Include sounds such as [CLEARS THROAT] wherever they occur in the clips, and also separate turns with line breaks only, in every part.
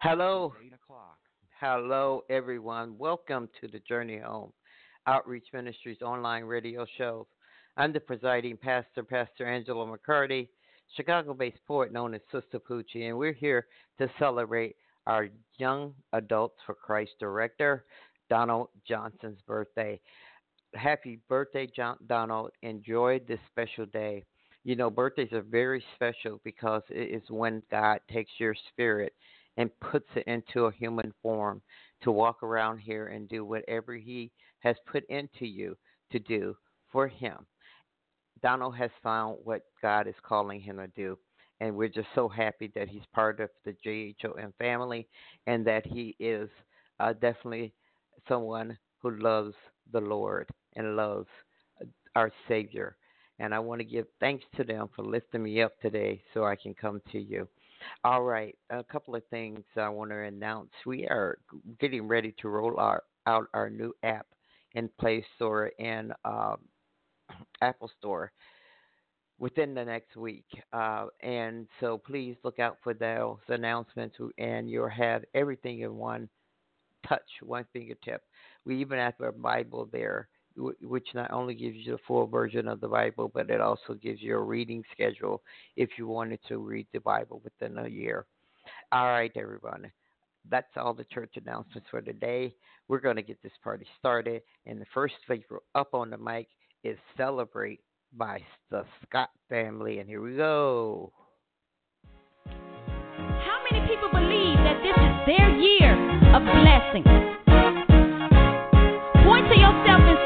Hello. Hello, everyone. Welcome to the Journey Home Outreach Ministries online radio show. I'm the presiding pastor, Pastor Angela McCarty, Chicago based poet known as Sister Poochie, and we're here to celebrate our Young Adults for Christ director, Donald Johnson's birthday. Happy birthday, John- Donald. Enjoy this special day. You know, birthdays are very special because it is when God takes your spirit and puts it into a human form to walk around here and do whatever He has put into you to do for Him. Donald has found what God is calling him to do. And we're just so happy that he's part of the JHOM family and that he is uh, definitely someone who loves the Lord and loves our Savior. And I want to give thanks to them for lifting me up today so I can come to you. All right, a couple of things I want to announce. We are getting ready to roll our, out our new app in Play Store and um, [CLEARS THROAT] Apple Store within the next week. Uh, and so please look out for those announcements, and you'll have everything in one touch, one fingertip. We even have a Bible there, which not only gives you the full version of the Bible, but it also gives you a reading schedule if you wanted to read the Bible within a year. All right, everyone. That's all the church announcements for today. We're going to get this party started. And the first speaker up on the mic is Celebrate by the Scott family. And here we go.
How many people believe that this is their year of blessing? Point to yourself and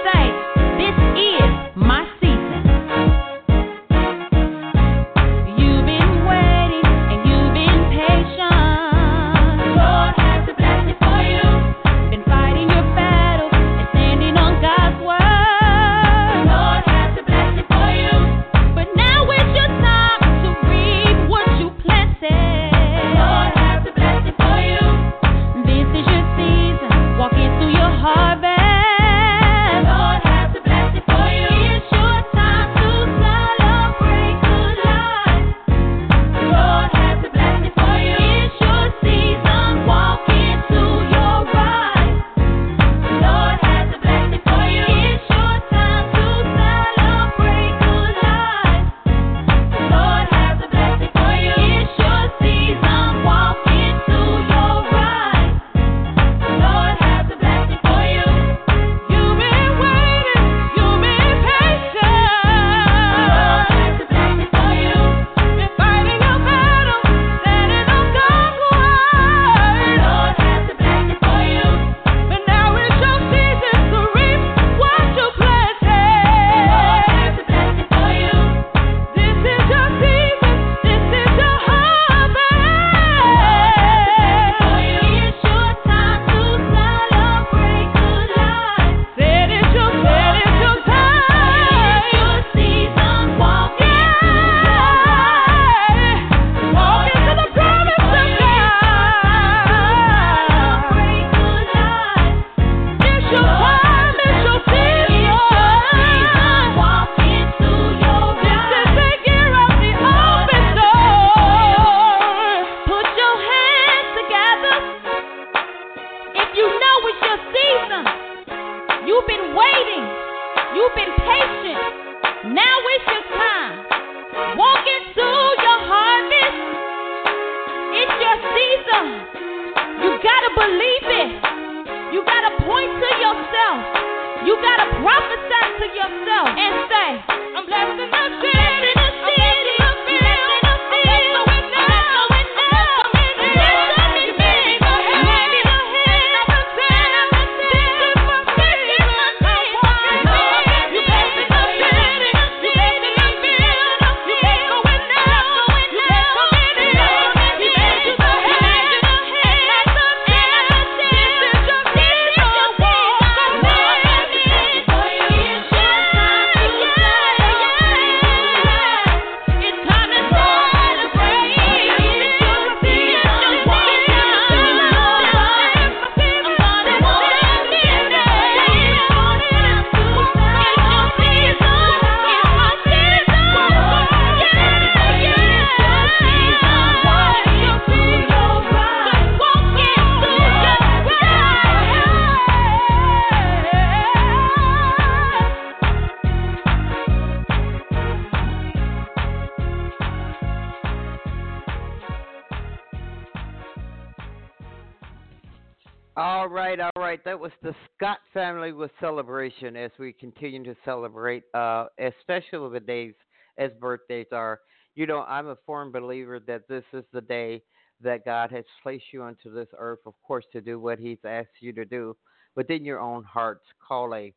the Scott family with celebration as we continue to celebrate, uh, especially the days as birthdays are. You know, I'm a firm believer that this is the day that God has placed you onto this earth, of course, to do what He's asked you to do within your own heart's calling.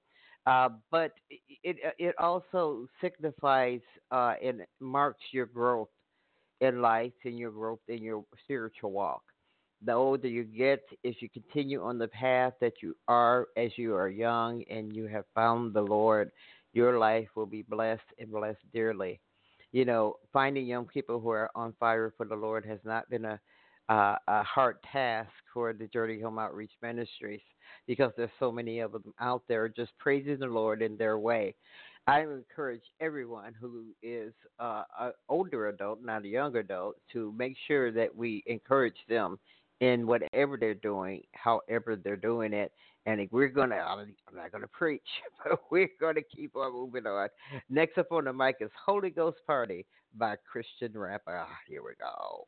Uh, but it it also signifies uh, and marks your growth in life and your growth in your spiritual walk the older you get, if you continue on the path that you are as you are young and you have found the Lord, your life will be blessed and blessed dearly. You know, finding young people who are on fire for the Lord has not been a uh, a hard task for the Journey Home Outreach Ministries because there's so many of them out there just praising the Lord in their way. I encourage everyone who is uh, an older adult, not a young adult, to make sure that we encourage them in whatever they're doing, however they're doing it. And we're gonna, I'm not gonna [LAUGHS] preach, but we're gonna keep on moving on. Next up on the mic is Holy Ghost Party by Christian rapper. Ah, here we go.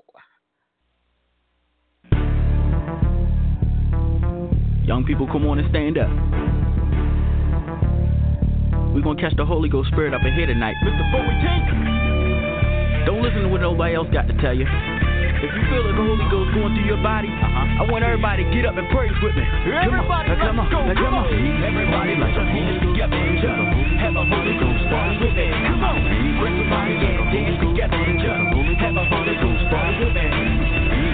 Young people, come on and stand up. We're gonna catch the Holy Ghost Spirit up in here tonight. Mr. Bowie Don't listen to what nobody else got to tell you. If you feel like the Holy Ghost going through your body, uh-huh. I want everybody to get up and praise with me.
Everybody,
come on,
let's go,
come,
come
on.
Everybody, let's your hands together jump. Have a Holy Ghost party with me. Come on, bring somebody and dance together and jump. Have a Holy Ghost party with me.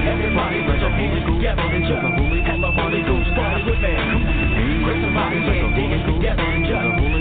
Everybody, let your hands together and jump. Have a Holy Ghost party with me. Bring somebody and dance together.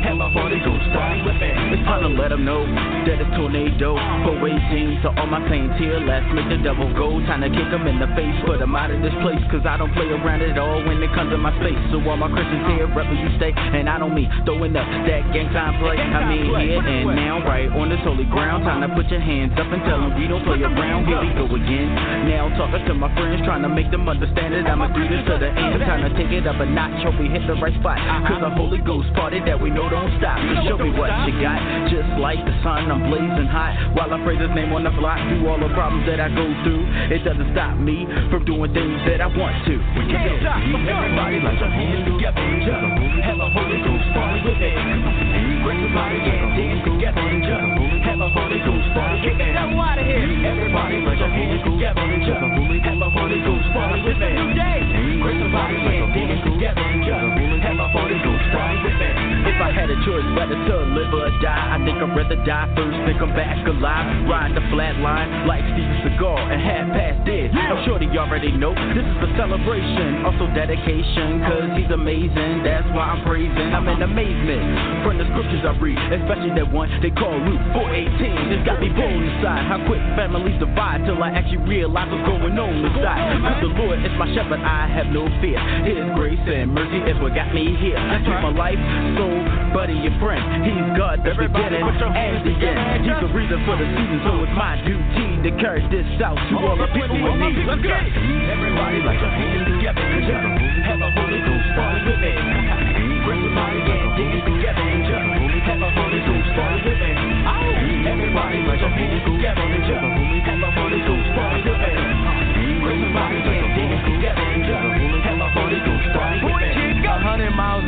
Have a Holy Ghost party with me.
It's time to let them know that it's tornado. For waiting to all my saints here, let's make the devil go. Time to kick them in the face, put them out of this place. Cause I don't play around at all when it comes to my space. So all my Christians here, rebel you stay. And I don't mean throwing up that gang time play. I mean here and now, right on this holy ground. Time to put your hands up and tell them we don't play around. Here we go again. Now talking to my friends, trying to make them understand it. I'ma do this to the end. Time to take it up a notch. Hope we hit the right spot. Cause the Holy Ghost party that we know don't stop. So show me what you got. Just like the sun, I'm blazing hot. While I praise his name on the block, through all the problems that I go through. It doesn't stop me from doing things that I want to.
We can't stop. Everybody, let your hands together jump. Have a Holy Ghost party with. Bring somebody and dance together jump. Have a Holy Ghost party with.
Get out of here.
Everybody, let your hands together jump. Have a Holy Ghost party with me. Bring somebody and dance together and jump. Have a Holy Ghost party with me.
If I had a choice whether to live or die, I think I'd rather die first than come back alive. Ride the flat line like Steve Seagal and half past dead. I'm sure that you already know this is a celebration, also dedication, cause he's amazing. That's why I'm praising. I'm in amazement from the scriptures I read, especially that one they call Luke 418. It's got me bold inside. How quick families divide till I actually realize what's going on inside. Cause the Lord is my shepherd, I have no fear. His grace and mercy is what got me here. Keep my life, soul, buddy, and friend. He's God, the beginning and the end. He's the reason for the season, so it's my duty to carry this out to all the people in need.
Let's it. Everybody, let your hands together and jump. Have a Holy Ghost party with me. Bring somebody and dance together and jump. Have a Holy Ghost party with me. Everybody, let your hands together and jump.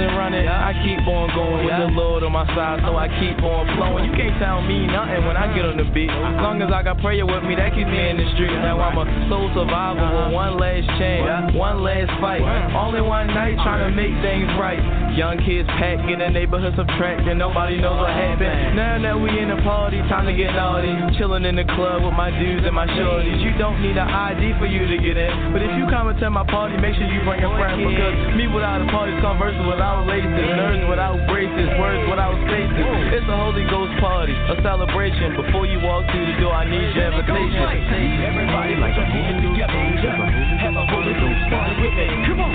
And
running, I keep on going with the Lord on my side, so I keep on flowing. You can't tell me nothing when I get on the beat. As long as I got prayer with me, that keeps me in the street. Now I'm a soul survivor with one last chance, one last fight. Only one night trying to make things right. Young kids pack in the neighborhood subtract, and nobody knows what happened. Now that we in the party, time to get naughty. Chilling in the club with my dudes and my shorties. You don't need an ID for you to get in, but if you come and my party, make sure you bring a friend because me without a party conversing without laces, nerves without braces, words without spaces. It's a Holy Ghost party, a celebration. Before you walk through the door, I need your invitation.
Everybody, let your hands together. Have a Holy Ghost party with me. Come on,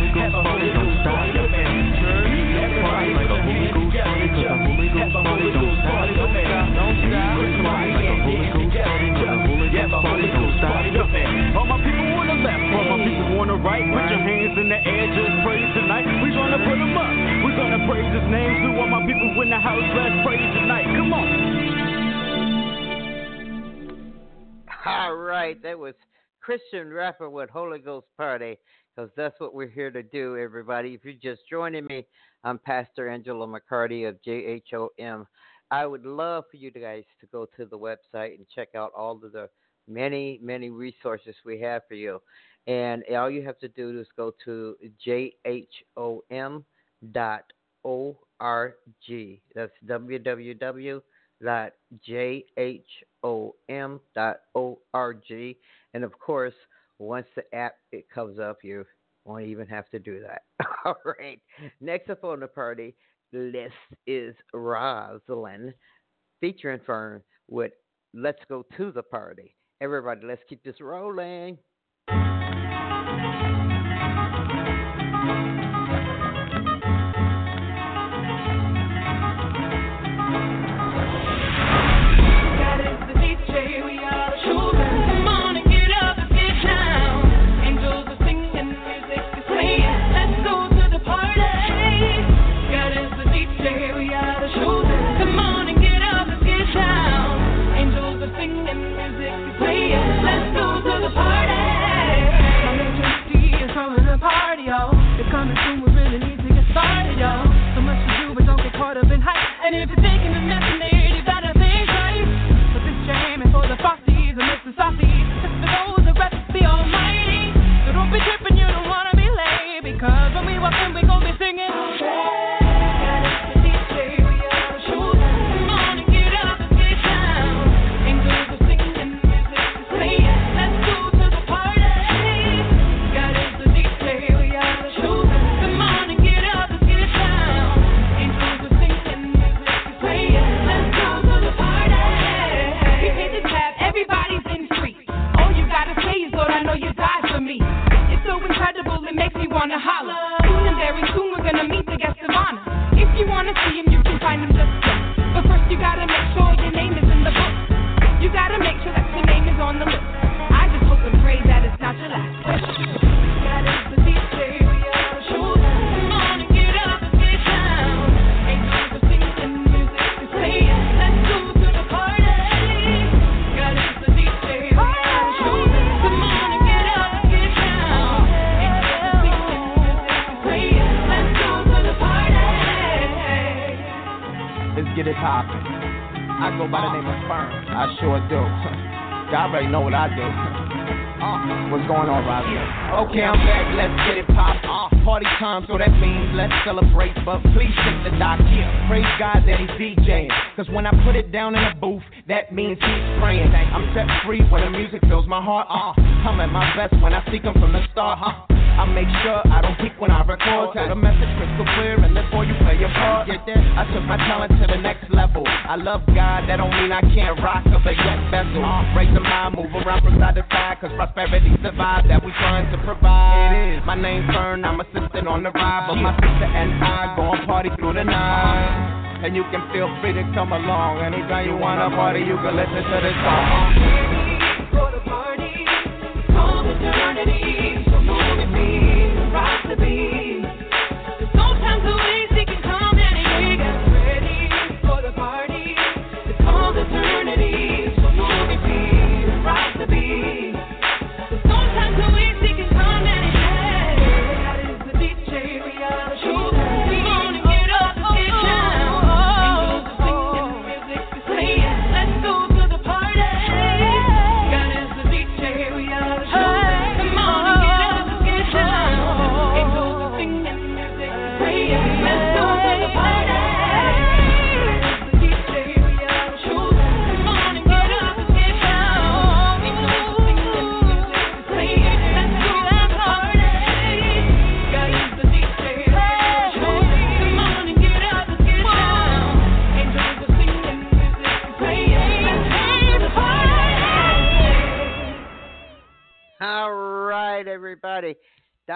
right. Put your hands
in the air,
just praise tonight. We're gonna put them up. We're gonna praise his name. To
all my people
in the house, let's praise tonight. Come on.
All right, that was Christian rapper with Holy Ghost Party, because that's what we're here to do, everybody. If you're just joining me, I'm Pastor Angela McCarty of JHOM. I would love for you guys to go to the website and check out all of the many, many resources we have for you. And all you have to do is go to jhom dot org. That's www.jhom dot org. And of course, once the app it comes up, you won't even have to do that. [LAUGHS] All right. Next up on the party list is Rosalind featuring Fern with Let's Go to the Party. Everybody, let's keep this rolling.
When we gon' be gonna meet the guest of honor. If you wanna see him, you can find him just so. But first you gotta make sure
Uh, what's going on, Roger? Okay, I'm back. Let's get it pop. Uh, party time, so that means let's celebrate. But please take the doc here. Praise God that he's DJing. Cause when I put it down in the booth, that means he's praying. I'm set free when the music fills my heart. Uh, I'm at my best when I seek him from the start. Uh, I make sure I don't peek when I record. So the message crystal clear and before you play your part. Get that? I took my talent to the next level. I love God, that don't mean I can't rock a baguette vessel. Raise the mind, move around from side to side, cause prosperity's the vibe that we trying to provide. It is. My name's Fern, I'm assistant on the ride, but my sister and I go and party through the night. And you can feel free to come along. Anytime you wanna party, you can listen to this song.
For the party, call eternity. Me, rock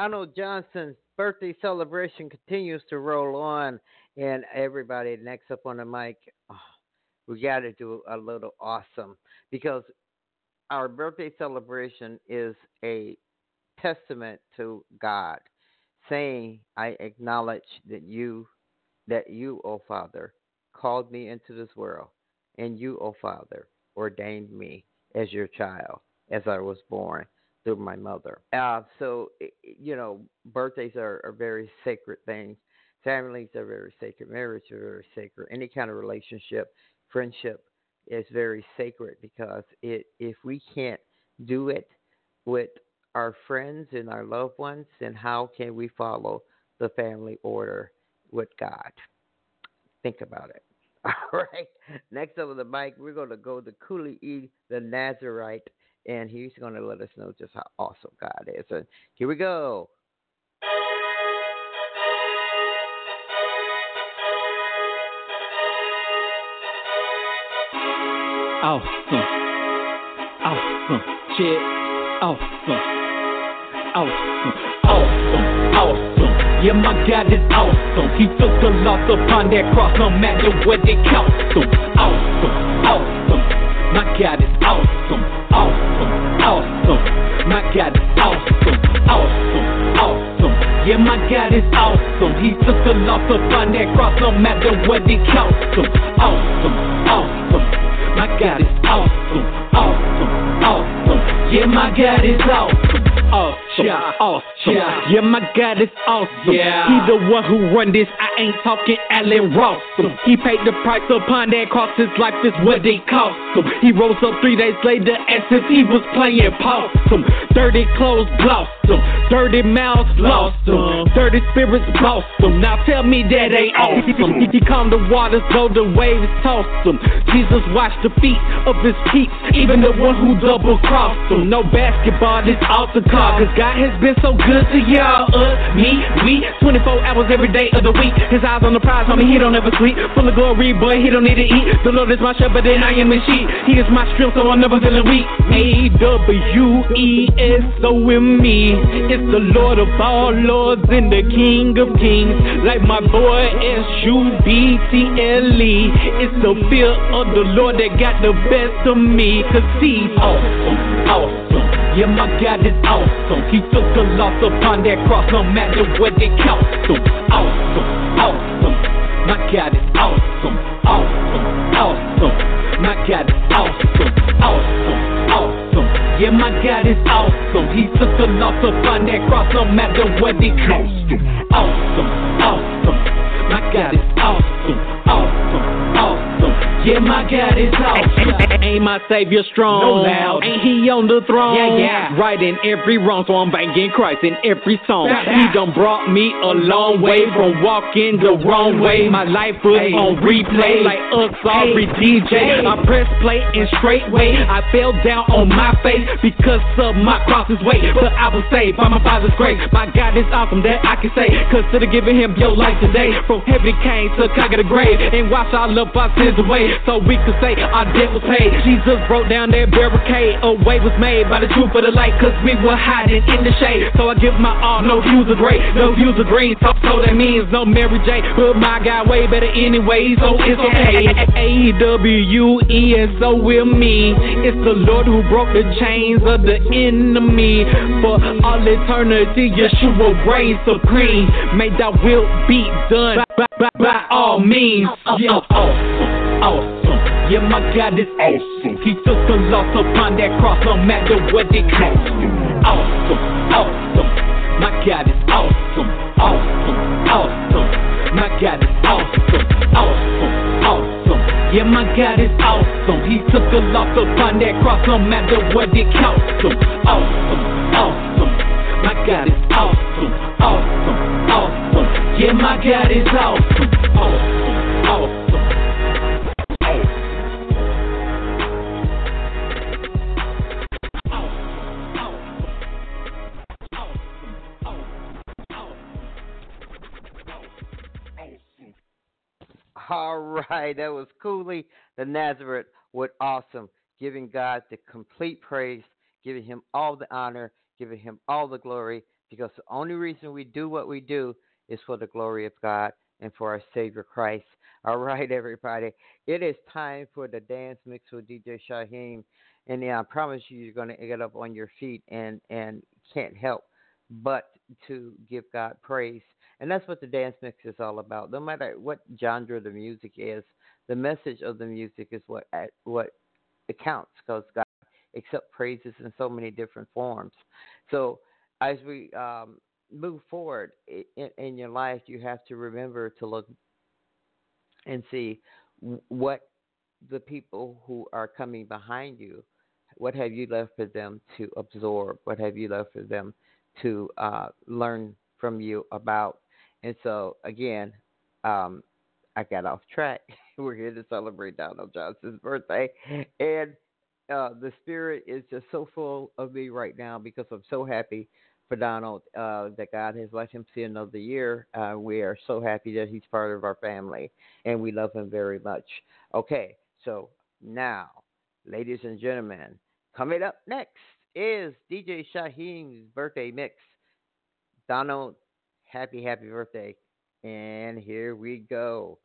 Donald Johnson's birthday celebration continues to roll on, and everybody next up on the mic, oh, we got to do a little awesome because our birthday celebration is a testament to God, saying, "I acknowledge that you, that you, oh Father, called me into this world, and you, O Father, ordained me as your child as I was born through my mother. Uh, so, you know, birthdays are, are very sacred things. Families are very sacred. Marriage are very sacred. Any kind of relationship, friendship is very sacred because it if we can't do it with our friends and our loved ones, then how can we follow the family order with God? Think about it. [LAUGHS] All right. Next up on the mic, we're going to go to Cooley E. the Nazarite, and he's going to let us know just how awesome God is. And here we go.
Awesome. Awesome. Shit. Awesome. Awesome. Awesome. Awesome. Yeah, my God is awesome. He took the loss upon that cross, no matter what it cost him. Awesome. Awesome. My God awesome. Awesome. Awesome. My God is awesome. Awesome. Awesome. Yeah, my God is awesome. He took the loss upon cross, no matter what it cost him. Awesome. Awesome. My God is awesome, awesome, awesome. Yeah, my God is awesome. Awesome, awesome. Yeah, my God is awesome. Yeah. He the one who run this. I ain't talking Allen Ross. He paid the price upon that cross. His life is what it cost him. He rose up three days later as if he was playing possum. Dirty clothes glossed him. Dirty mouths lost him. Dirty spirits him. Now tell me that ain't awesome. He calmed the waters, though the waves tossed him. Jesus washed the feet of his peeps, even the one who double crossed him. No basketball, this off the car, cause God has been so good to y'all. Us, me, we, 24 hours every day of the week. His eyes on the prize, homie, he don't ever sleep. Full of glory, boy, he don't need to eat. The Lord is my shepherd, and I am his sheep. He is my strength, so I'm never feeling weak. A W E S O M E. It's the Lord of all lords and the King of kings. Like my boy S U B T L E. It's the fear of the Lord that got the best of me. Cause he's awesome, awesome. Yeah, my God is awesome. He took the loss upon that cross, no matter what it cost him. Awesome, awesome. My God is awesome, awesome, awesome. My God is awesome, awesome, awesome. Yeah, my God is awesome. He took the loss upon that cross, no matter what it cost him. Awesome, awesome. My God is awesome, awesome. Yeah, my God is awesome. Ain't my Savior strong?
No loud.
Ain't He on the throne?
Yeah, yeah.
Right in every wrong, so I'm banging Christ in every song. He done brought me a long way from walking the wrong way. My life was
Hey.
on replay like a sorry DJ. I press play in straight way. I fell down on my face because of my cross's weight. But I was saved by my Father's grace. My God is awesome, that I can say. Consider giving Him your life today. From heaven came to conquer the grave and wash all of our sins away. So we could say our debt was paid. Jesus broke down that barricade. A way was made by the truth of the light, cause we were hiding in the shade. So I give my all, no views of gray, no views of green. So, so that means no Mary J. But my guy way better anyway, so it's okay. A W E S O with me. It's the Lord who broke the chains of the enemy. For all eternity, Yeshua reigns supreme. May thy will be done by, by, by all means. Yeah, awesome, awesome. Yeah, my God is awesome. He took the loss upon that cross, no matter what it cost him. Awesome, awesome. My God is awesome, awesome, awesome. My God is awesome, awesome, awesome. Yeah, my God is awesome. He took the loss upon that cross, no matter what it cost him. Awesome, awesome. My God is awesome, awesome, awesome. Yeah, my God is awesome, awesome, [LAUGHS]
All right, that was Cooley the Nazareth with awesome, giving God the complete praise, giving Him all the honor, giving Him all the glory, because the only reason we do what we do is for the glory of God and for our Savior Christ. All right, everybody, it is time for the dance mix with DJ Shyheim, and yeah, I promise you, you're going to get up on your feet and and can't help but to give God praise. And that's what the dance mix is all about. No matter what genre the music is, the message of the music is what at- what it counts because God accepts praises in so many different forms. So as we um, move forward in, in your life, you have to remember to look and see what the people who are coming behind you, what have you left for them to absorb? What have you left for them to uh, learn from you about? And so, again, um, I got off track. [LAUGHS] We're here to celebrate Donald Johnson's birthday. And uh, the spirit is just so full of me right now because I'm so happy for Donald uh, that God has let him see another year. Uh, we are so happy that he's part of our family and we love him very much. Okay, so now, ladies and gentlemen, coming up next is DJ Shyheim's birthday mix. Donald, happy, happy birthday. And here we go.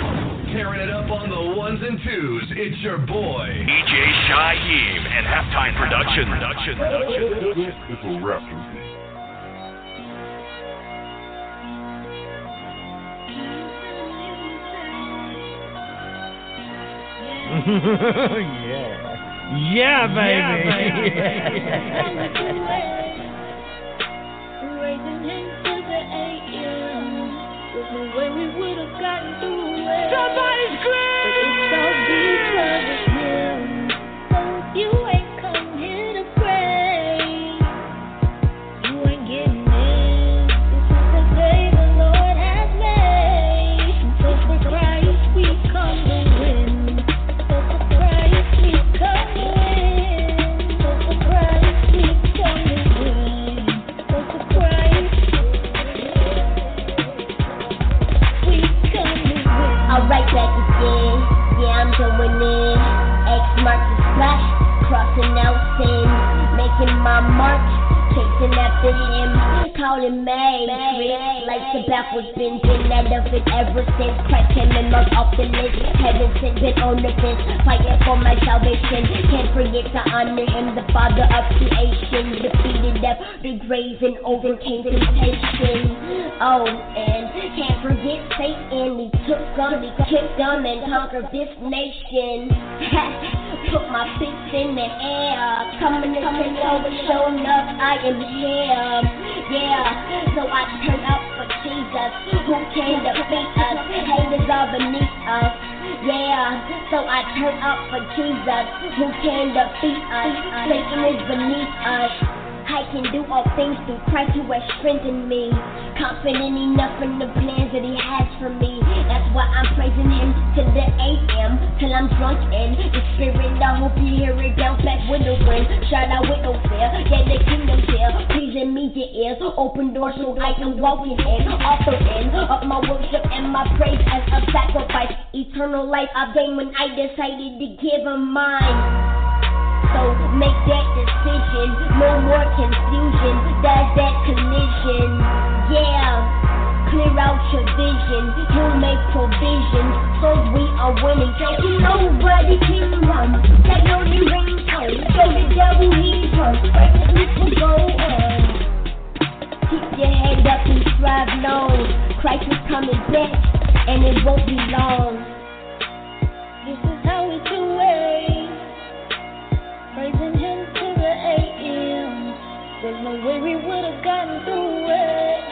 Tearing it up on the ones and twos. It's your boy.
DJ Shyheim and Halftime Production. Production. Production.
This [LAUGHS] is a rap movie.
yeah. Yeah, baby. [LAUGHS]
gotten. Somebody
and conquered this nation. [LAUGHS] Put my fists in the air, coming to take over, showing up. I am here. Yeah, so I turn up for Jesus, who came to beat us. Haters are beneath us. Yeah, so I turn up for Jesus, who came to beat us. Satan is beneath us. I can do all things through Christ who has strengthened me. Confident enough in the plans that He has for me. Why I'm praising Him to the AM till I'm drunk in the spirit. I hope you hear it bounce back with the wind. Shout out with no fear, yeah the kingdom's here. Please meet your ears, open doors so I can walk in. Offer in of my worship and my praise as a sacrifice. Eternal life I gained when I decided to give Him mine. So make that decision. No more confusion. That's that won't be long.
This is how we do it. Praising him to the AM. There's no way we would have gotten through it.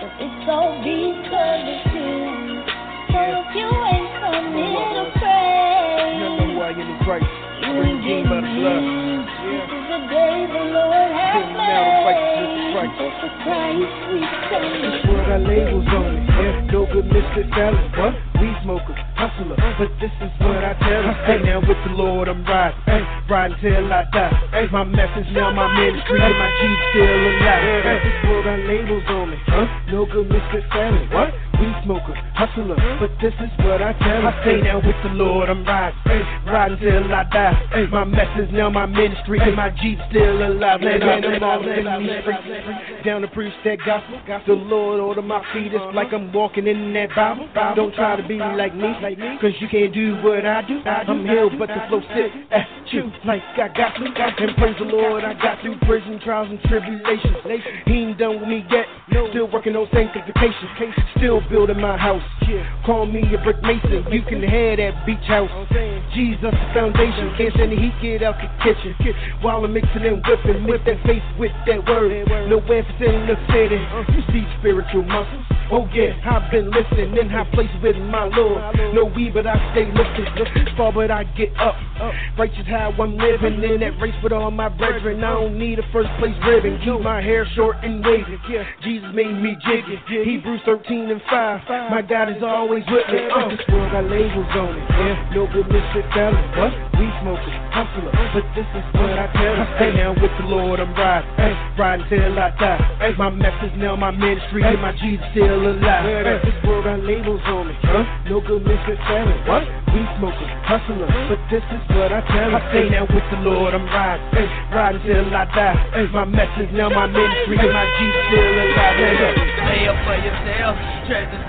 But it's all because of him. So if you ain't here to pray,
You know why you need Christ.
you ain't
King by the
getting in. This is the day the Lord has
Sing now the righteousness of
made.
Christ.
So for Christ we come to
Put our labels on it. Mr. Felon. What? We smokers, hustler. But this is what I tell them. Hey, now with the Lord I'm riding. Hey, riding till I die. Hey, my message now, my ministry, and my Jeep still alive. Hey, put our labels on me, Huh? No good Mr. Felon. What? We smokers, hustler. But this is what I tell. I say now with the Lord I'm riding. Riding till I die. My message now, my ministry, and my Jeep still alive. Let them. Down to preach that gospel. The Lord order my feet. It's like I'm walking in that Bible. Don't try to be like me, cause you can't do what I do. I'm healed, but the flow sit at you like I got to. And praise the Lord, I got through prison trials and tribulations. He ain't done with me yet. Still working on sanctification. Still building my house. Call me a brick mason. You can have that beach house. Jesus the foundation. Can't stand the heat, get out the kitchen. While I'm mixing and whipping. With that face, with that word. No emphasis in the city. You see spiritual muscles. Oh yeah, I've been listening in high places with my Lord. No weed, but I stay lifted. Fall, but I get up. Righteous how I'm living in that race with all my brethren. I don't need a first place ribbon. Keep my hair short and wavy. Jesus made me jiggy. Hebrews 13 and 5. My God is always with me. Uh, this world got labels on it. Yeah, no good misfit fellas. What? We smoking, hustler. But this is what I tell you. Hey, now with the Lord I'm riding. Hey, riding till I die. Hey, my message now, my ministry, and my Jesus still alive. Hey, this world got labels on it. Huh? No good misfit fellas. What? We smoking, hustler. But this is what I tell you. Hey, now with the Lord I'm riding. Hey, riding till I die. Hey, my message now, my ministry, and my Jesus still alive. Hey, hey.
Lay up for yourself, treasures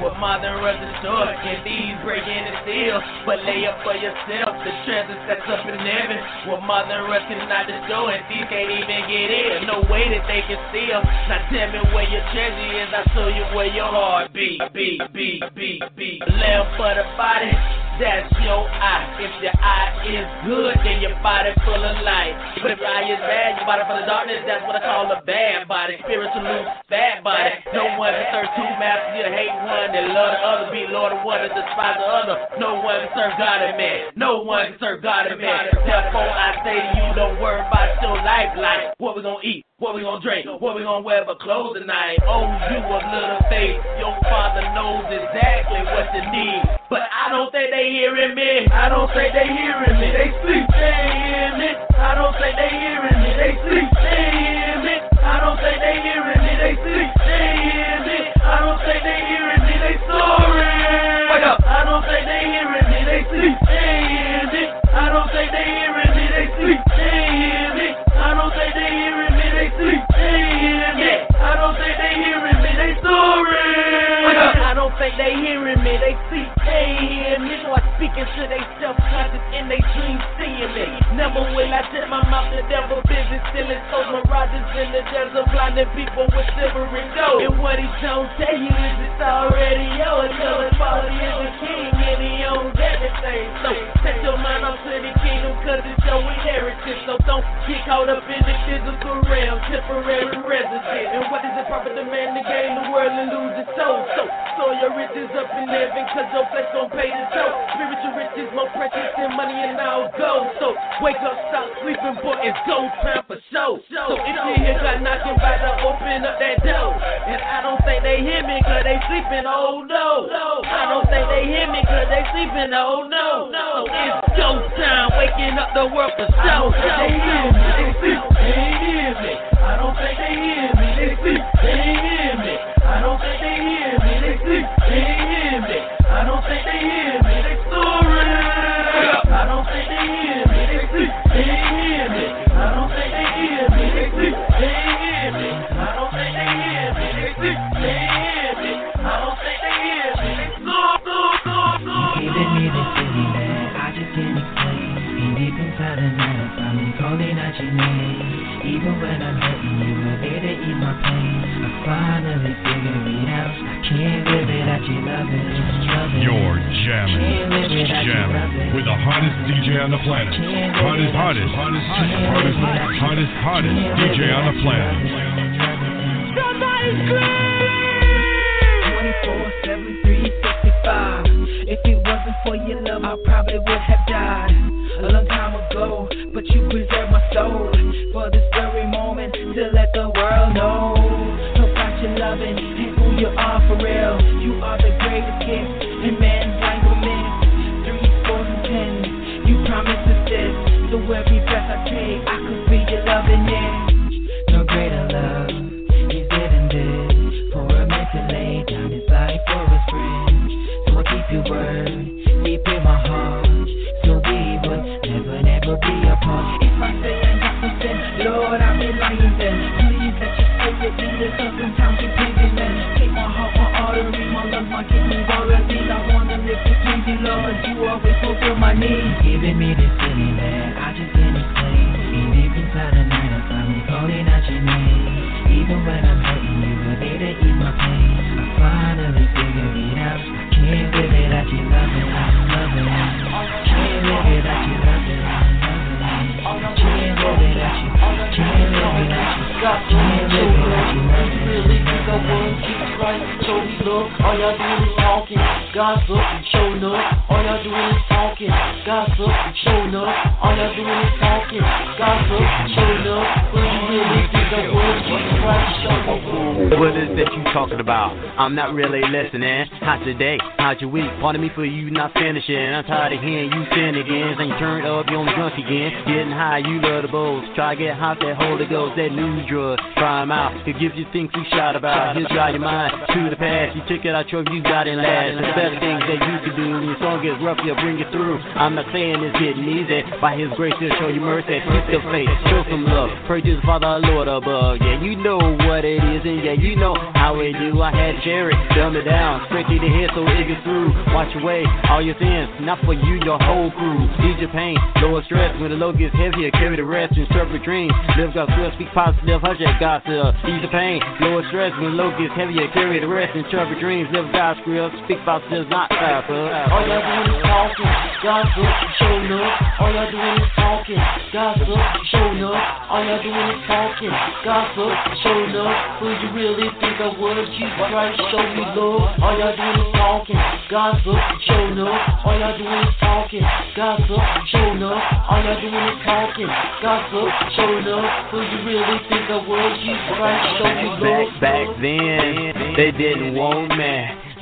What mother of the store can these break in and steal? But lay up for yourself, the treasures that's up in heaven. What mother of cannot destroy, and these can't even get in. No way that they can steal. Now tell me where your treasure is, I'll show you where your heart be. Be, be, be, be. Lamp for the body. That's your eye. If your eye is good, then your body full of light. But if your eye is bad, your body full of darkness. That's what I call a bad body. Spiritual bad body. No one can serve masters. You hate one and love the other. Be Lord of one and despise the other. No one can serve God and man. No one can serve God and man. Therefore, I say to you, don't worry about your life. Like what we gonna eat. What we gonna drink? What we gonna wear for clothes tonight? Oh, you of little faith. Your father knows exactly what you need. But I don't think they hearing me. I don't think they hearing me. They sleep. They hear me. I don't think they hearing me. They sleep. They hear me. I don't think they hearing me. They sleep. They hear me. I don't think they hearing me. They soaring. Wake up. I don't think they hearing me. They sleep. They hear me. I don't think they hearing me. They sleep. I they into they self-conscious in their dreams seeing me. Never will I tip my mouth the devil busy stealing souls. Mirages in the desert blinding people with silver and gold. And what he don't tell you is it's already yours. His father is the king and he owns everything. So set your mind up to the kingdom cause it's your inheritance. So don't get caught up in the physical realm, temporary residence. And what is it profit the man to gain the world and lose his soul? So store your riches up in heaven cause your flesh gon' pay the toll. Spiritual riches more precious money and all go. So wake up, stop sleeping, boy, it's go time for show. So if you hear God knocking, by to open up that door. And I don't think they hear me cause they sleeping, oh no. I don't think they hear me cause they sleeping, oh no. So it's go time, waking up the world for show. They hear me, they sleep, they hear me. I don't think they hear me, they sleep, they hear me. I don't think they hear me, they sleep, they hear me. I don't think they hear me, don't think they hear me, they sleep, they ain't hear me. I don't think they hear me, they sleep, they ain't hear me. I don't think they hear me, they sleep, they ain't hear me. I don't think they hear me, they soar, soar, soar, soar.
Giving me this feeling that I just can't explain. And deep inside the night, I find me calling out your name. Even when I'm hurting, you were there to ease my pain. I finally figured it out. I can't live without your loving. loving.
You're jamming, jamming with the hottest DJ on the planet. Hottest, hottest, hottest, hottest, hottest, hottest DJ on the planet.
I'm not really listening. How's your day? How's your week? Pardon me for you not finishing. I'm tired of hearing you sin again. Ain't turned up, you on the drunk again. Getting high, you love the bowls. Try to get hot, that Holy Ghost, that new drug. Try 'em out. It gives you things you shot about. He'll drive your mind to the past. You check it out, your you got it last. The best things that you can do when your song gets rough, he'll bring you through. I'm not saying it's getting easy. By his grace, he'll show you mercy. Hit the face, show some love. Pray to the Father, Lord above. Yeah, you know what it is, and yeah, you know how it do. I had it, dumb it down, to head so it through. Watch your away all your sins, not for you, your whole crew. Ease your pain, lower stress. When the load gets heavier, carry the rest, and interpret dreams. Live God's will, speak positive, hush that gossip. Ease the pain, lower stress. When the load gets heavier, carry the rest, and interpret dreams. Live God's will, speak positive, not faster.
All y'all doing is talking, gossip, show up. All y'all doing is talking, God's gossip, show up. All y'all doing is talking, God's gossip, show up. Who you really think I was? Jesus Christ, show me love. All y'all doing talking, gossip, showing up. All y'all doing is talking, gossip, showing up. All y'all doing is talking, gossip, showing up. Who you really think I was? Jesus Christ, show me.
Back back then, they didn't want me.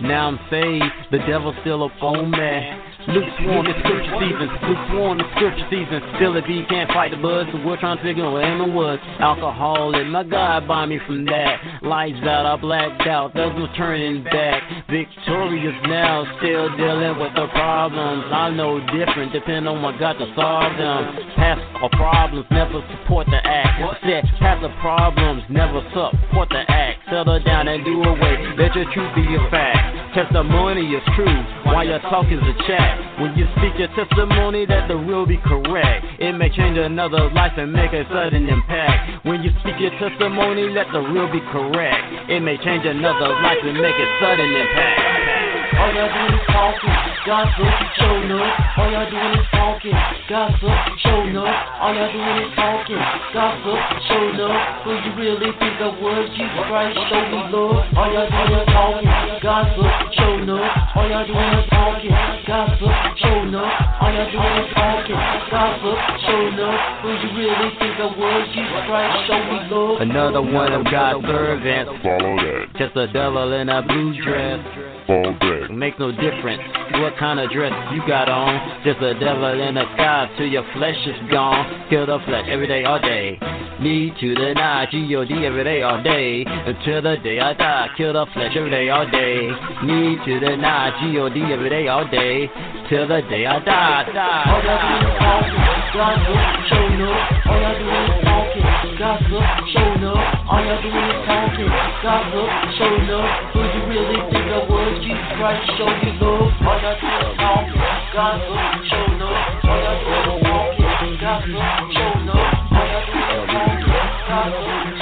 Now I'm saved, the devil's still up on me. Lukewarm in scripture season, lukewarm in scripture season. Still if he can't fight the buzz, so we're trying to figure out what him was. Alcohol and my God buy me from that. Lights out, I blacked out, there's no turning back. Victorious now, still dealing with the problems. I know different, depend on what God to solve them. Past or problems never support the act. Said past the problems never support the act. Settle down and do away, let your truth be a fact. Testimony is true, while your talk is a chat. When you speak your testimony, that the real be correct. It may change another life and make a sudden impact. When you speak your testimony, let the real be correct. It may change another life and make a sudden impact.
All y'all doing is talking, gossip, showing up. All y'all doing is talking, gossip, showing up. All y'all doing is talking, gossip, showing up. Who you really think I was? Jesus Christ, show me love. All y'all doing is talking, gossip, showing up. All y'all doing is talking, gossip, showing up. All y'all doing is talking, gossip, showing up. Who you really think I was? Jesus Christ, show me love.
Another one of God's servants.
Follow that.
Just a devil in a blue dress.
Fall back.
Makes no difference what kind of dress you got on. Just a devil in the sky till your flesh is gone. Kill the flesh every day, all day. Need to deny G-O-D every day, all day. Until the day I die. Kill the flesh every day, all day. Need to deny G-O-D every day, all day. Till the day I die.
All y'all doing is talking, gossip, showing up. All y'all doing is talking, gossip, showing up. All y'all doing is talking, gossip, showing up. Who you really think I was? Jesus Christ, show me love. All y'all doing is talking, gossip, showing up. All y'all doing is talking, gossip, showing up. All y'all doing is talking, gossip,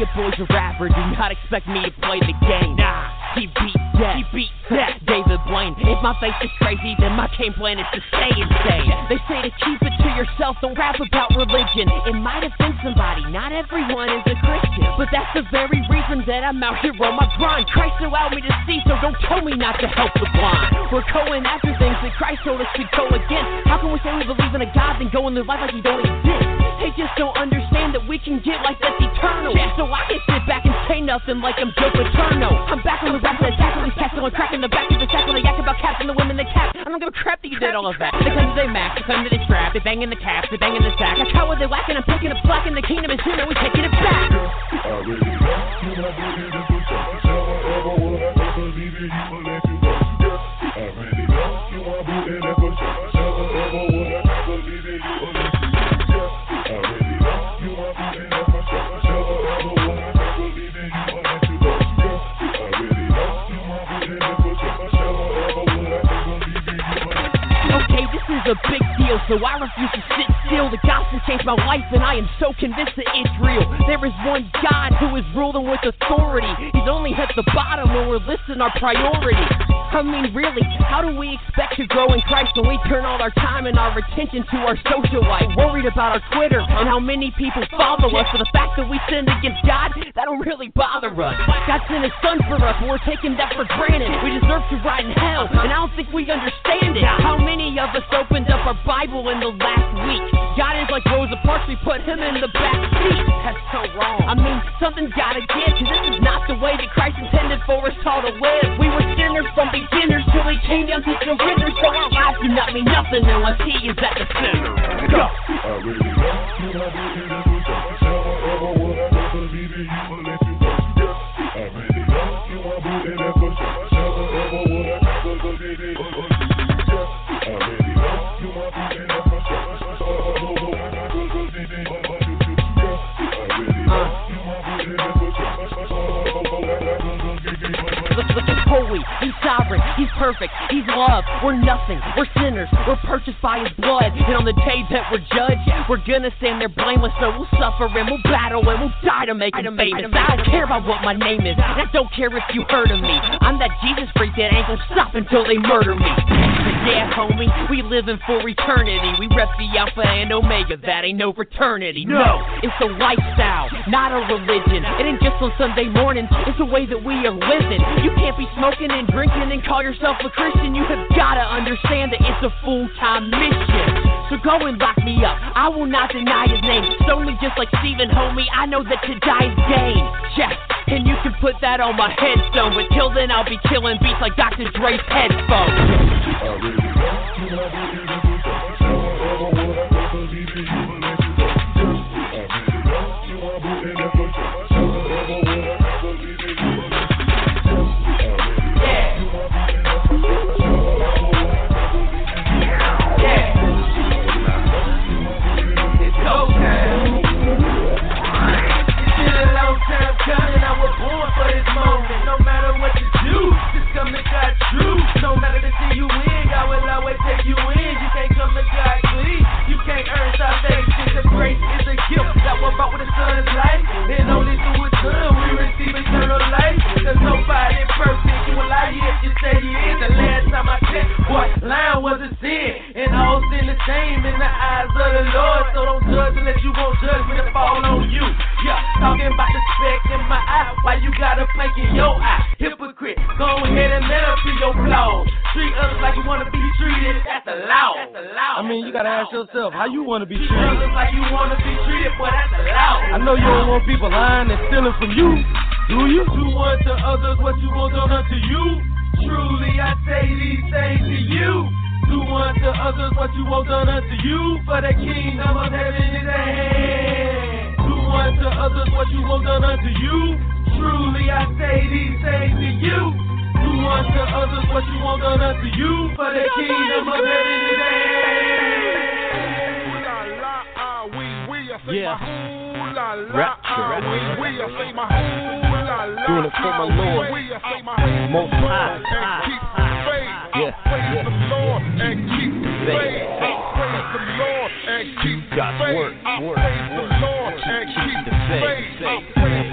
your boy's a rapper. Do not expect me to play the game. Nah, he beat that. He beat that. David Blaine. If my face is crazy, then my game plan is to stay insane. They say to keep it to yourself. Don't rap about religion. It might offend somebody. Not everyone is a Christian. But that's the very reason that I'm out here on my grind. Christ allowed me to see, so don't tell me not to help the blind. We're going after things that Christ told us to go against. How can we say we believe in a God then go and live life like he don't exist? They just don't understand that we can get like that's eternal. Yeah, so I can sit back and say nothing like I'm Joe Paterno. I'm back on the rap and attack on these cats, crack in the back of the sack when they yak about caps and the women that cap. I don't give a crap that you did all of that. They come to their max, they come to their strap, they bang in the caps, they bang in the sack. I how are they whacking? I'm picking up slack in the kingdom is soon and we taking it back. Oh, a big so I refuse to sit still. The gospel changed my life, and I am so convinced that it's real. There is one God who is ruling with authority. He's only at the bottom when we're listing our priorities. I mean, really, how do we expect to grow in Christ when we turn all our time and our attention to our social life? Worried about our Twitter and how many people follow us. For the fact that we sin against God, that don't really bother us. God sent His Son for us, but we're taking that for granted. We deserve to rot in hell, and I don't think we understand it. How many of us opened up our Bible in the last week? God is like Rosa Parks, we put Him in the back seat. That's so wrong. I mean, something's gotta give, cause this is not the way that Christ intended for us all to live. We were sinners from beginners till He came down to surrender, so our lives do not mean nothing unless He is at the center. Uh, Go! He's love. We're nothing, we're sinners, we're purchased by his blood. And on the day that we're judged, we're gonna stand there blameless. So we'll suffer and we'll battle and we'll die to make him famous. I don't care about what my name is, and I don't care if you heard of me. I'm that Jesus freak that ain't gonna stop until they murder me. Yeah, homie, we living for eternity. We rep the Alpha and Omega, that ain't no fraternity. No, it's a lifestyle, not a religion. It ain't just on Sunday mornings, it's the way that we are living. You can't be smoking and drinking and call yourself a Christian. You have gotta understand that it's a full time mission. So go and lock me up. I will not deny his name. Me just like Stephen, homie. I know that to die is game. Check. And you can put that on my headstone. But till then, I'll be killing beats like Dr. Dre's headphones.
The Son's life. And only through His Son we receive eternal life. There's nobody perfect. You a lie if you say you is. The last time I checked, boy, lying was a sin. And all sin the same in the eyes of the Lord. So don't judge unless you won't judge when it fall on you. Yeah, talking about the speck in my eye. Why you got a plank in your eye? Hypocrite, go ahead and let to your flaws. Treat others like you wanna be treated. That's the law. That's law.
I mean, you gotta ask yourself how you want to be treated.
Treat others like you wanna be treated, boy. That's the law.
I know you don't want people lying and stealing from you, do you?
Do unto others what you want done unto you. Truly I say these things to you. Do unto others what you want done unto you. For the kingdom of heaven is at hand. Do unto others what you want done unto you. Truly I say these things to you. Do unto others what you want done unto you. For the kingdom of heaven is at
Yeah.
hand.
Rapture. Doing it for my Lord. Most high. Yeah. Yeah. Faith. Do God's work. Work. Work. The.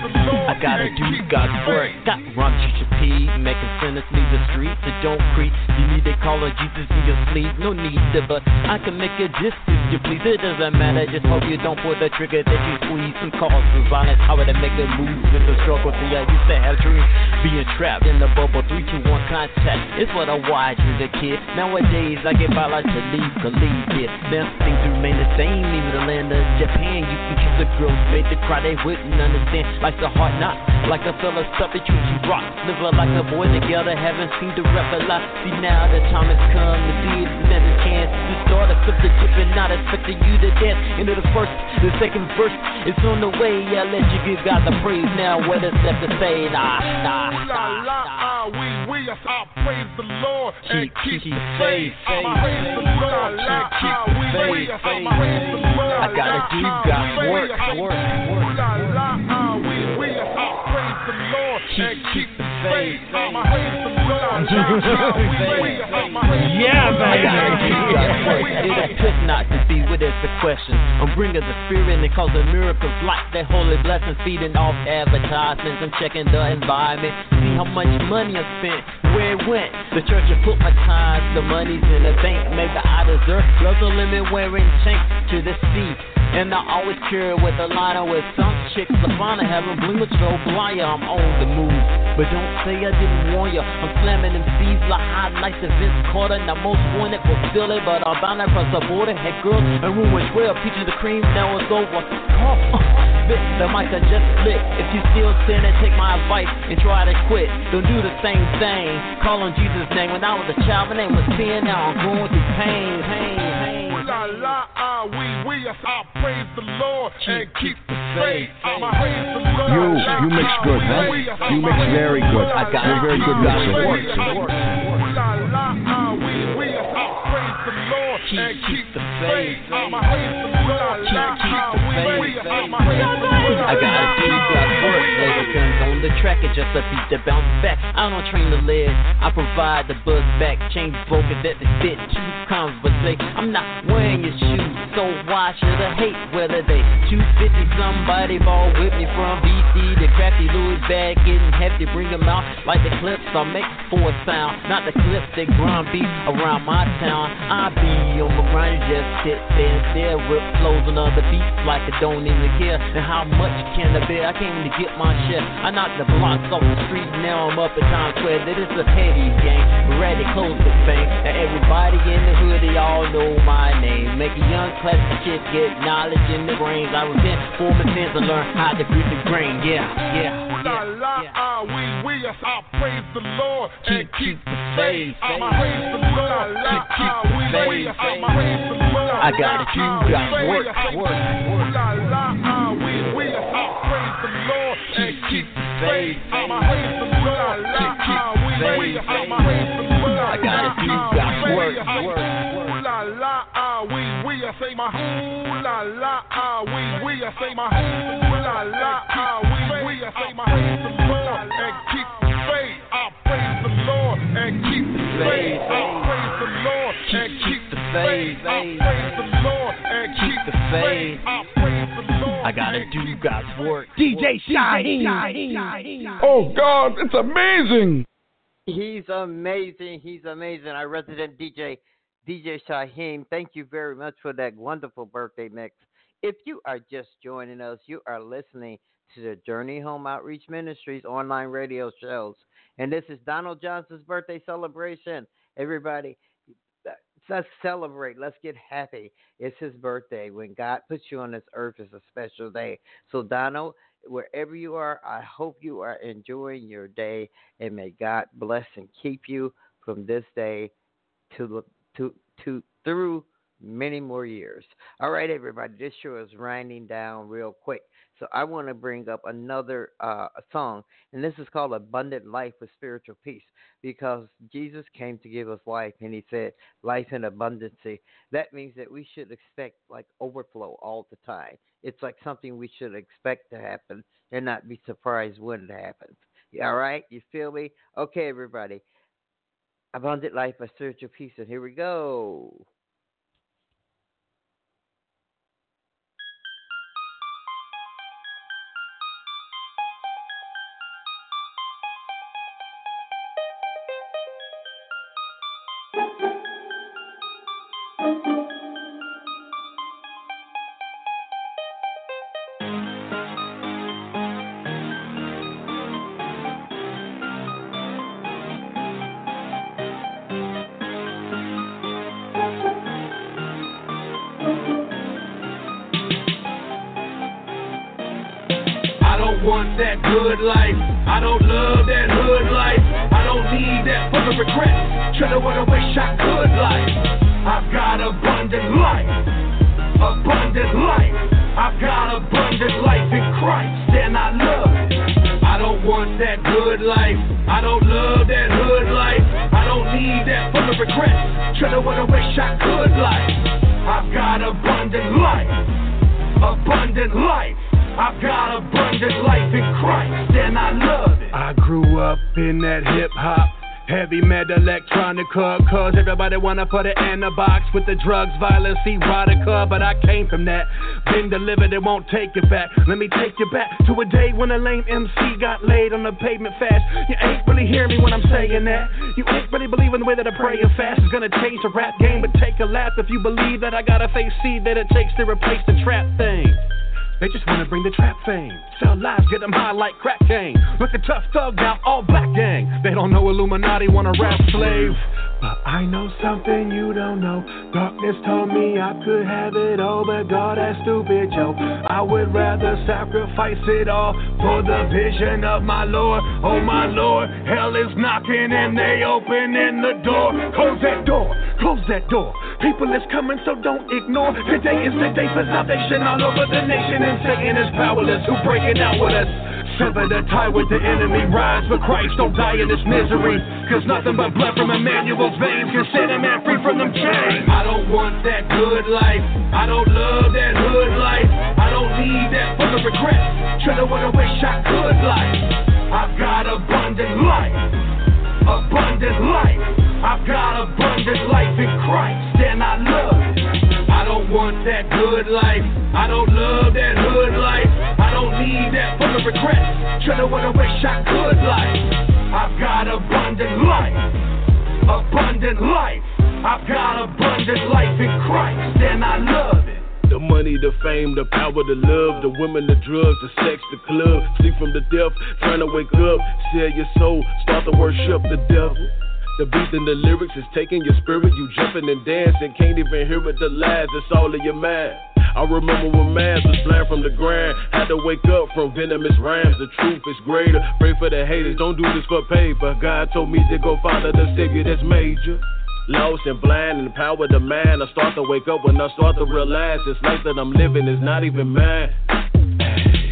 I gotta do God's work. Got run teacher P, making sinners leave the streets. that don't creep. You need to call her Jesus in your sleep. No need to, but I can make a distance. You please, it doesn't matter. Just hope you don't pull the trigger that you squeeze and cause for violence. How would I make a move? It's a struggle. See, I used to have dreams. Being trapped in the bubble, three, two, one contact. It's what I watched as a kid. Nowadays, I get by like to leave, believe it. Then things remain the same. Even the land of Japan, you can kiss a girl's face. They cry, they wouldn't understand. Like the heart knock, like a fella stuff that you keep rock. Live like a boy together, haven't seen the rep a lot. See now the time has come to see it as a chance to start a flip the chip and not expecting you to dance. Into the first, the second verse, it's on the way. I let you give God the praise now. What is left to say? Nah, nah, nah, nah.
we, we, I praise the Lord and
Keep,
keep the
faith,
faith, Praise the. Lord and keep the
Faith,
faith. Praise the Lord.
I gotta do God's work, work, work.
La Lord keep the faith. Praise the Lord. La, la, ah, we, we, I praise the
Yeah, baby.
We,
God's work.
we,
It It not to be, what is the question? I'm bringing the spirit and causing miracles like that holy blessing, feeding off advertisements. I'm checking the environment, see how much money I spent, where it went. The church has put my tithes, the money's in the bank. Maybe I deserve love the limit wearing chains to the sea. And I always carry with a liner with some chicks. Fun of having blue with strobe liar. I'm on the move. But don't say I didn't warn ya. I'm slamming them seeds like hot highlights of Vince Carter. Now most wanted for Philly, but I'm bound across the border. Had girls in room with 12, peaches the cream, now it's over. Cough, [LAUGHS] spit, the mic I just lit. If you still sinning, take my advice and try to quit. Don't do the same thing. Call on Jesus' name. When I was a child, my name was sin. Now I'm going through pain, pain, pain.
Ah we we I praise the Lord and keep the faith. I praise the Lord.
You, you mix good, huh? You mix very good.
I got
You're very good mixer.
La la we we praise the Lord and keep the faith. I praise the Lord. La we we I praise the Lord.
I got a deep got labor guns on the track, it just a beat to bounce back. I don't train the lead, I provide the buzz back. Change broken that the fit to conversate. I'm not wearing your shoes, so why should I hate whether they 250 somebody ball with me from BC to crafty Louis bag getting hefty, bring them out like the clips I make for a sound, not the clips that grind beat around my town. I be on my grind, just sit there and stare with flows on other beats like I don't even care. And how much can I bear? I came to get my I knocked the blocks off the street, now I'm up at Times Square. That is a petty gang, ready close to fame. And everybody in the hood, they all know my name. Make a young classic kid get knowledge in the brains. I repent for my sins and learn how to grip the grain. Yeah, yeah.
La la ah we we I praise the Lord and keep the faith. I praise the Lord. La ah we we I praise the Lord.
I gotta God's work, work, work.
La la ah we we I praise the Lord keep the faith. I praise the Lord. La ah we we I praise the Lord.
I gotta do God's work, work.
La la ah we we I say my ooh la la ah we we I say my ooh la la ah we we I say my praise the Lord and keep the faith. I praise the Lord and keep the faith. I praise the Lord and keep the faith. I praise the Lord and keep the faith. I praise the Lord.
I gotta do God's work.
DJ Shyheim.
Oh God, it's amazing.
He's amazing. He's amazing. Our resident DJ, DJ Shyheim, thank you very much for that wonderful birthday mix. If you are just joining us, you are listening to the Journey Home Outreach Ministries online radio shows. And this is Donald Johnson's birthday celebration. Everybody, let's celebrate. Let's get happy. It's his birthday. When God puts you on this earth, it's a special day. So, Donald, wherever you are, I hope you are enjoying your day, and may God bless and keep you from this day to to to through many more years. All right, everybody, this show is winding down real quick. So I want to bring up another uh, song, and this is called "Abundant Life with Spiritual Peace," because Jesus came to give us life, and He said, "Life in abundancy." That means that we should expect like overflow all the time. It's like something we should expect to happen, and not be surprised when it happens. All right, you feel me? Okay, everybody. Abundant life with spiritual peace, and here we go.
Everybody wanna put it in a box with the drugs, violence, erotica. But I came from that. Been delivered, it won't take it back. Let me take you back to a day when a lame MC got laid on the pavement fast. You ain't really hear me when I'm saying that. You ain't really believing the way that I pray and fast is gonna change the rap game. But take a lap if you believe that I gotta face seed that it takes to replace the trap thing. They just wanna bring the trap fame. Sell lives, get them high like crack gang. Look at tough thug now, all black gang. They don't know Illuminati, wanna rap slave. But I know something you don't know. Darkness told me I could have it all, but God, that's stupid, yo. I would rather sacrifice it all for the vision of my Lord. Oh, my Lord, hell is knocking and they opening the door. Close that door, close that door. People is coming, so don't ignore. Today is the day for salvation all over the nation, and Satan is powerless. Who breaking out with us? Sever the tie with the enemy. Rise for Christ, don't die in this misery. Cause nothing but blood from Emmanuel's veins can set a man free from them chains. I don't want that good life. I don't love that hood life. I don't need that full of regret. What I wish I could like. I've got abundant life. Abundant life. I've got abundant life in Christ, and I love it. I don't want that good life. I don't love that hood life. I need that full of regret. Try to what I wish I could like. I've got abundant life. Abundant life. I've got abundant life in Christ, and I love it.
The money, the fame, the power, the love, the women, the drugs, the sex, the club. Sleep from the death, trying to wake up. Sell your soul, start to worship the devil. The beat and the lyrics is taking your spirit. You jumping and dancing, can't even hear it. The lies, it's all in your mind. I remember when man was flying from the ground. Had to wake up from venomous rhymes. The truth is greater. Pray for the haters, don't do this for paper. God told me to go follow the savior that's major. Lost and blind and power to man. I start to wake up when I start to realize this life that I'm living is not even mine.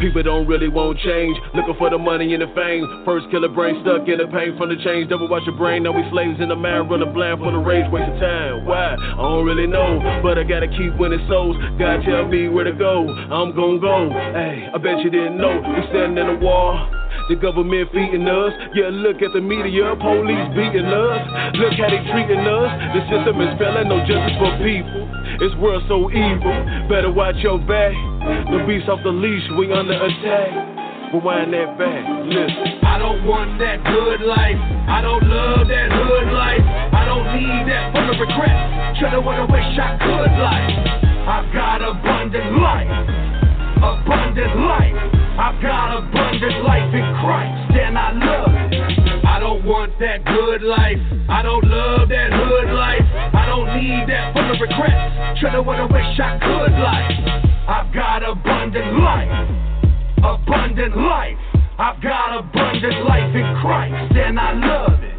People don't really want change, looking for the money and the fame. First killer brain stuck in the pain from the change. Double watch your brain, now we slaves in the man, running blind for the rage, wasting time. Why? I don't really know, but I gotta keep winning souls. God tell me where to go, I'm gon' go. Hey, I bet you didn't know, we standing in the wall. The government feeding us. Yeah, look at the media, police beating us. Look how they treating us. The system is failing, no justice for people. This world so evil. Better watch your back. The beast off the leash, we under attack. Rewind that back, listen.
I don't want that good life. I don't love that hood life. I don't need that full of regret. Try to what I wish I could like. I've got abundant life. Abundant life. I've got abundant life in Christ, and I love it. I don't want that good life. I don't love that hood life. I don't need that full of regrets. Try to what I wish I could like. I've got abundant life. Abundant life. I've got abundant life in Christ, and I love it.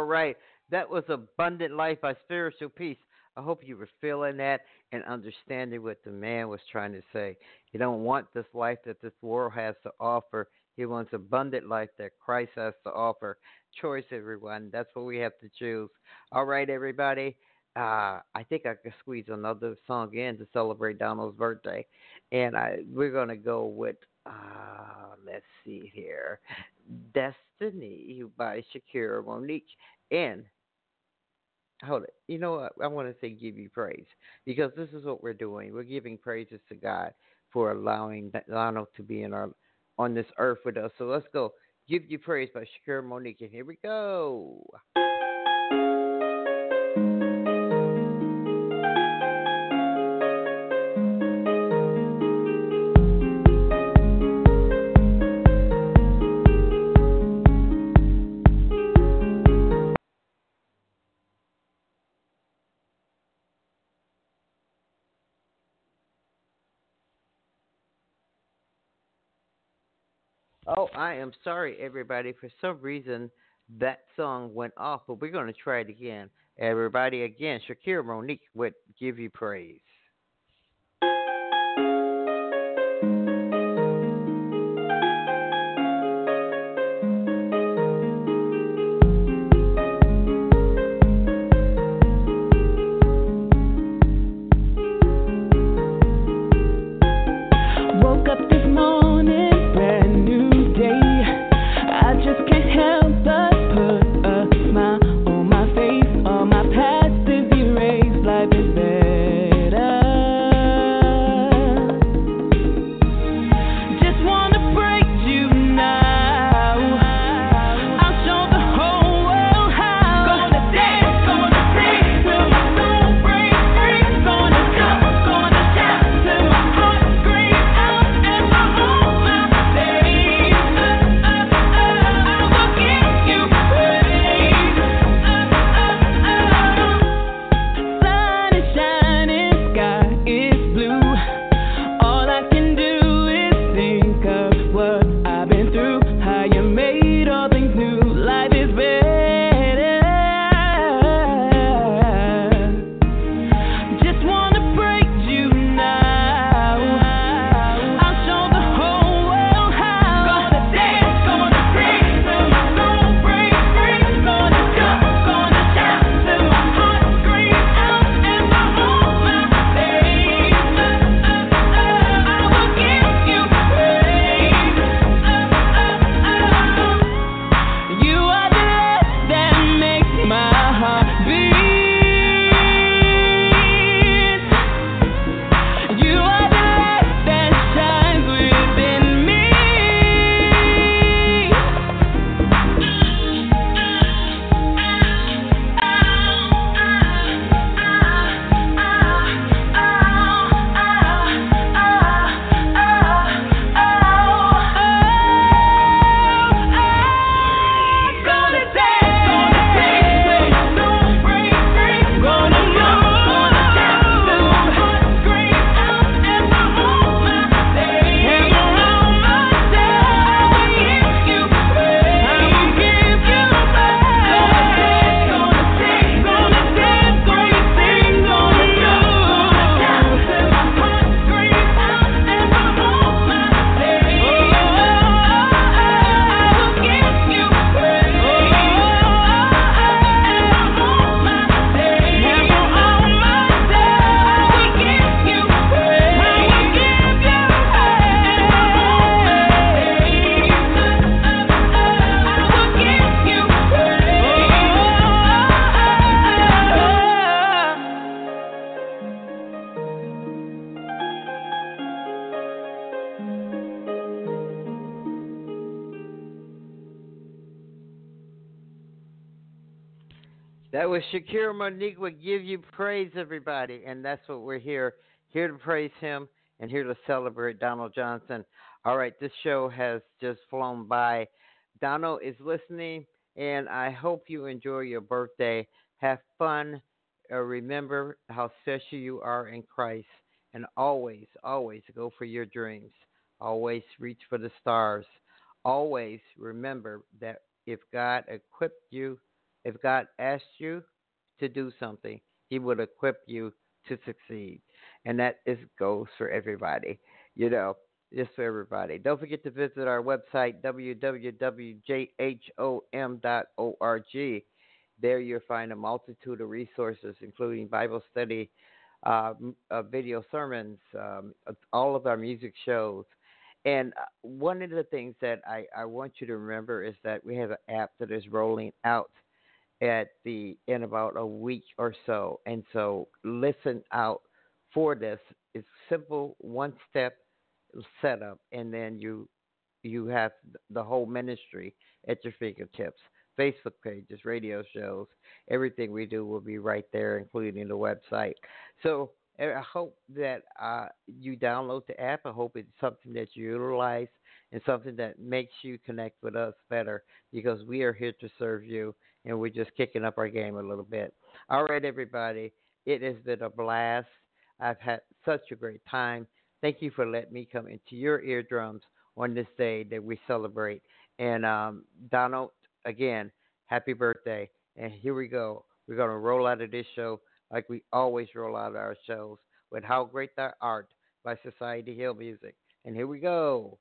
All right. That was Abundant Life by Spiritual Peace. I hope you were feeling that and understanding what the man was trying to say. You don't want this life that this world has to offer. He wants abundant life that Christ has to offer. Choice, everyone. That's what we have to choose. All right, everybody. Uh, I think I could squeeze another song in to celebrate Donald's birthday, and I we're gonna go with uh, let's see here, Destiny by Shakira Monique, and hold it. You know what? I want to say give you praise because this is what we're doing. We're giving praises to God for allowing Donald to be in our on this earth with us. So let's go. Give you praise by Shakira Monique, and here we go.
I am sorry, everybody. For some reason, that song went off, but we're going to try it again. Everybody, again, Shakira Monique would give you praise. Shakira Monique would give you praise, everybody, and that's what we're here here to praise him and here to celebrate Donald Johnson. All right, this show has just flown by. Donald is listening, and I hope you enjoy your birthday. Have fun. Uh, remember how special you are in Christ, and always, always go for your dreams. Always reach for the stars. Always remember that if God equipped you if God asked you to do something, He would equip you to succeed. And that is goes for everybody, you know, just for everybody. Don't forget to visit our website, www.jhom.org. There you'll find a multitude of resources, including Bible study, uh, uh, video sermons, um, all of our music shows. And uh, one of the things that I, I want you to remember is that we have an app that is rolling out at the in about a week or so. And so listen out for this. It's simple, one step setup, and then you you have the whole ministry at your fingertips. Facebook pages, radio shows, everything we do will be right there, including the website. So I hope that uh, you download the app. I hope it's something that you utilize and something that makes you connect with us better because we are here to serve you and we're just kicking up our game a little bit. All right, everybody. It has been a blast. I've had such a great time. Thank you for letting me come into your eardrums
on this day that we celebrate. And um, Donald, again, happy birthday. And here we go. We're going to roll out of this show like we always roll out of our shows with How Great Thou Art by Society Hill Music. And here we go.